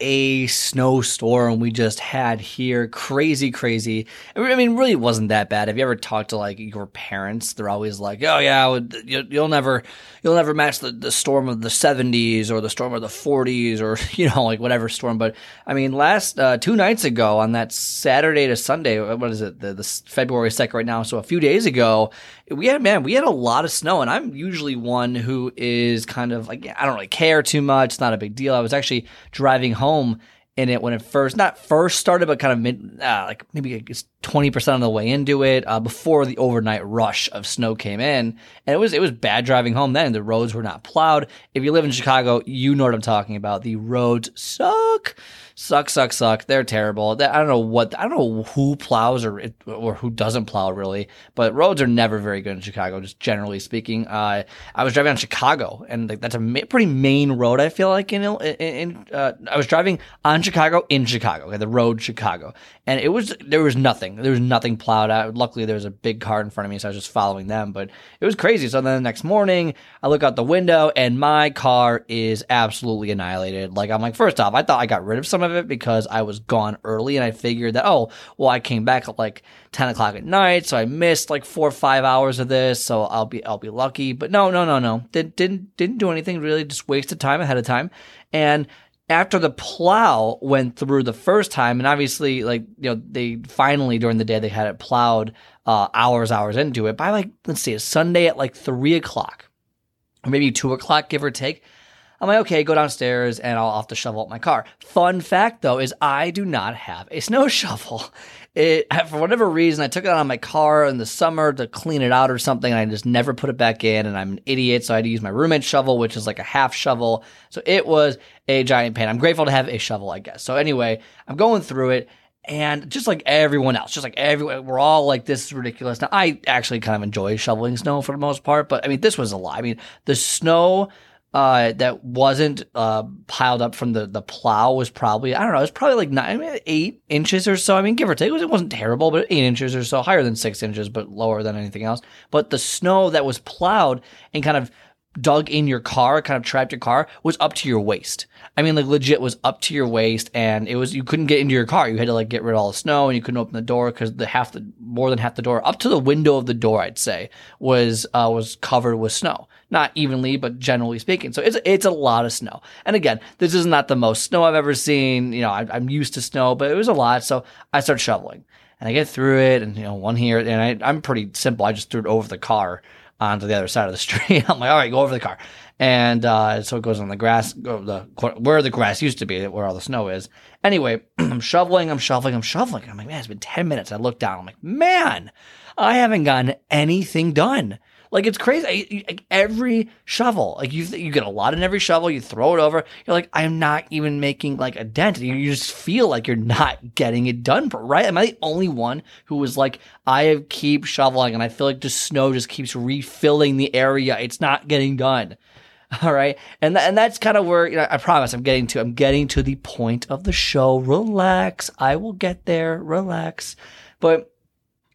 a snowstorm we just had here. Crazy, crazy. I mean, really, wasn't that bad. Have you ever talked to like your parents? They're always like, "Oh yeah, you'll never, you'll never match the, the storm of the '70s or the storm of the '40s or you know like whatever storm." But I mean, last uh, two nights ago on that Saturday to Sunday, what is it? The, the February second right now. So a few days ago, we had man, we had a lot of snow, and I'm usually one who is kind of like I don't really care too much. It's not a big deal. I was actually driving home home in it when it first not first started, but kind of mid uh, like maybe it's 20% of the way into it uh, before the overnight rush of snow came in. And it was it was bad driving home then. The roads were not plowed. If you live in chicago you know what i'm talking about. The roads suck. Suck suck suck. They're terrible. I don't know what i don't know who plows or or who doesn't plow really but roads are never very good in chicago just generally speaking. Uh, i was driving on chicago and that's a pretty main road i feel like in, in uh, i was driving on chicago in chicago okay, the road chicago. And it was there was nothing there was nothing plowed out. Luckily, there was a big car in front of me, so I was just following them. But it was crazy. So then the next morning, I look out the window, and my car is absolutely annihilated. Like I'm like, first off, I thought I got rid of some of it because I was gone early and I figured that, oh, well, I came back at like 10 o'clock at night. So I missed like four or five hours of this. So I'll be, I'll be lucky. But no, no, no, no. Did, didn't, didn't do anything really. Just wasted time ahead of time. And after the plow went through the first time, and obviously, like, you know, they finally during the day they had it plowed uh, hours, hours into it by like, let's see, a Sunday at like three o'clock or maybe two o'clock, give or take. I'm like, okay, go downstairs and I'll have to shovel up my car. Fun fact though is I do not have a snow shovel. It for whatever reason I took it out of my car in the summer to clean it out or something, and I just never put it back in. And I'm an idiot, so I had to use my roommate's shovel, which is like a half shovel. So it was a giant pain. I'm grateful to have a shovel, I guess. So anyway, I'm going through it. And just like everyone else, just like everyone, we're all like, this is ridiculous. Now, I actually kind of enjoy shoveling snow for the most part, but I mean, this was a lot. I mean, the snow uh, that wasn't uh, piled up from the, the plow was probably I don't know it was probably like nine eight inches or so. I mean give or take it, was, it wasn't terrible but eight inches or so higher than six inches but lower than anything else. But the snow that was plowed and kind of dug in your car, kind of trapped your car, was up to your waist. I mean, like legit was up to your waist, and it was you couldn't get into your car. You had to like get rid of all the snow, and you couldn't open the door because the half the more than half the door, up to the window of the door, I'd say, was uh, was covered with snow. Not evenly, but generally speaking. So it's it's a lot of snow. And again, this is not the most snow I've ever seen. You know, I, I'm used to snow, but it was a lot. So I start shoveling, and I get through it, and you know, one here, and I, I'm pretty simple. I just threw it over the car onto the other side of the street. I'm like, all right, go over the car. And uh, so it goes on the grass, the where the grass used to be, where all the snow is. Anyway, I'm shoveling, I'm shoveling, I'm shoveling. I'm like, man, it's been 10 minutes. I look down. I'm like, man, I haven't gotten anything done. Like it's crazy. Like, every shovel, like you, you get a lot in every shovel. You throw it over. You're like, I'm not even making like a dent. You just feel like you're not getting it done. Right? Am I the only one who was like, I keep shoveling and I feel like the snow just keeps refilling the area. It's not getting done. All right. And, th- and that's kind of where, you know, I promise I'm getting to, I'm getting to the point of the show. Relax. I will get there. Relax. But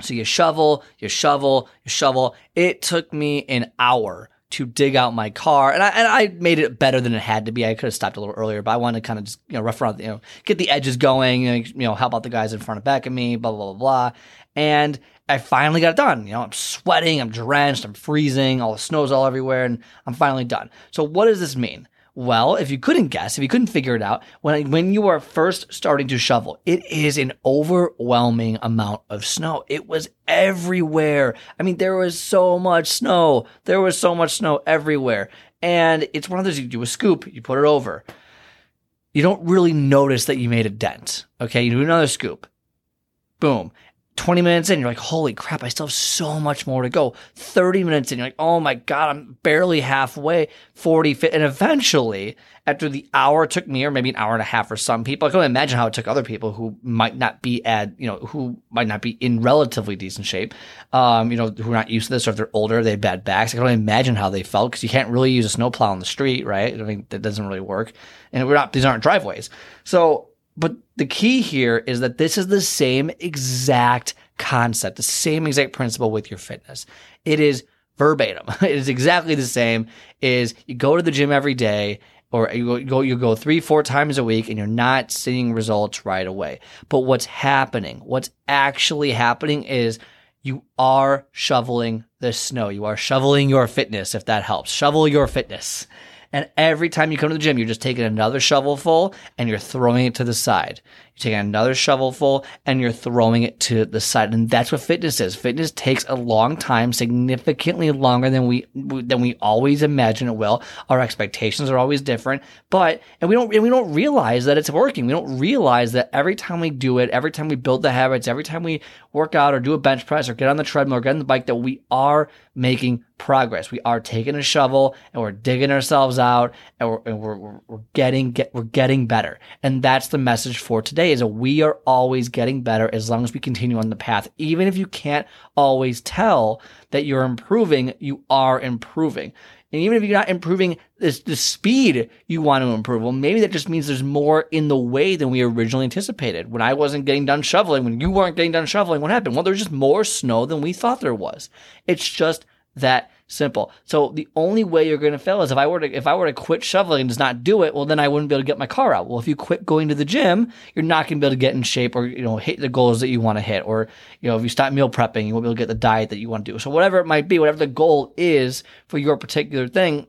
so you shovel, you shovel, you shovel. It took me an hour to dig out my car, and I and I made it better than it had to be. I could have stopped a little earlier, but I wanted to kind of just you know rough around, you know, get the edges going, you know, help out the guys in front and back of me, blah blah blah blah. And I finally got it done. You know, I'm sweating, I'm drenched, I'm freezing, all the snow's all everywhere, and I'm finally done. So what does this mean? Well, if you couldn't guess, if you couldn't figure it out, when when you are first starting to shovel, it is an overwhelming amount of snow. It was everywhere. I mean, there was so much snow. There was so much snow everywhere. And it's one of those you do a scoop, you put it over. You don't really notice that you made a dent. Okay, you do another scoop. Boom. 20 minutes in, you're like, holy crap, I still have so much more to go. 30 minutes in, you're like, oh my God, I'm barely halfway. 40, and eventually, after the hour it took me, or maybe an hour and a half for some people, I can only imagine how it took other people who might not be at, you know, who might not be in relatively decent shape, um, you know, who are not used to this, or if they're older, they have bad backs. I can only imagine how they felt because you can't really use a snowplow on the street, right? I mean, that doesn't really work. And we're not, these aren't driveways. So, but the key here is that this is the same exact concept, the same exact principle with your fitness. It is verbatim. It is exactly the same. Is you go to the gym every day or you go you go 3 4 times a week and you're not seeing results right away. But what's happening? What's actually happening is you are shoveling the snow. You are shoveling your fitness if that helps. Shovel your fitness. And every time you come to the gym, you're just taking another shovelful and you're throwing it to the side. You're taking another shovelful and you're throwing it to the side. And that's what fitness is. Fitness takes a long time, significantly longer than we, than we always imagine it will. Our expectations are always different, but, and we don't, and we don't realize that it's working. We don't realize that every time we do it, every time we build the habits, every time we work out or do a bench press or get on the treadmill or get on the bike, that we are making progress. We are taking a shovel and we're digging ourselves out and we're, and we're, we're getting, get, we're getting better. And that's the message for today is that we are always getting better as long as we continue on the path. Even if you can't always tell that you're improving, you are improving. And even if you're not improving this, the speed you want to improve, well, maybe that just means there's more in the way than we originally anticipated. When I wasn't getting done shoveling, when you weren't getting done shoveling, what happened? Well, there's just more snow than we thought there was. It's just that simple. So the only way you're going to fail is if I were to if I were to quit shoveling and just not do it, well then I wouldn't be able to get my car out. Well, if you quit going to the gym, you're not going to be able to get in shape or you know hit the goals that you want to hit or you know if you stop meal prepping, you won't be able to get the diet that you want to do. So whatever it might be, whatever the goal is for your particular thing,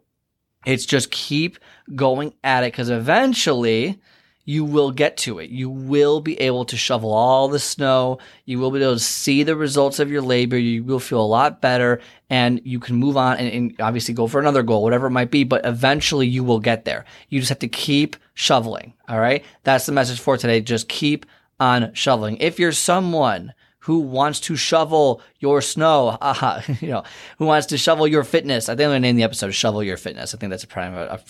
it's just keep going at it cuz eventually you will get to it. You will be able to shovel all the snow. You will be able to see the results of your labor. You will feel a lot better and you can move on and, and, obviously go for another goal, whatever it might be. But eventually you will get there. You just have to keep shoveling. All right. That's the message for today. Just keep on shoveling. If you're someone who wants to shovel your snow, uh, you know, who wants to shovel your fitness. I think I'm going to name the episode "Shovel Your Fitness." I think that's a,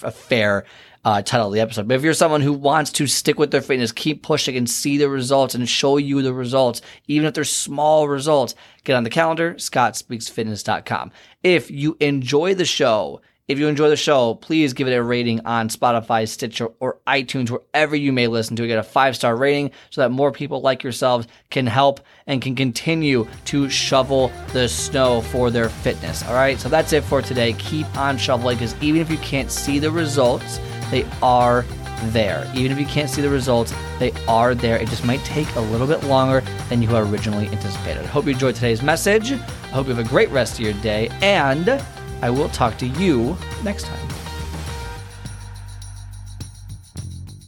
a, a fair uh, title of the episode. But if you're someone who wants to stick with their fitness, keep pushing and see the results and show you the results, even if they're small results, get on the calendar, scottspeaksfitness.com. If you enjoy the show, if you enjoy the show, please give it a rating on Spotify, Stitcher, or iTunes, wherever you may listen to. Get a five star rating so that more people like yourselves can help and can continue to shovel the snow for their fitness. All right, so that's it for today. Keep on shoveling because even if you can't see the results, they are there. Even if you can't see the results, they are there. It just might take a little bit longer than you originally anticipated. I hope you enjoyed today's message. I hope you have a great rest of your day, and I will talk to you next time.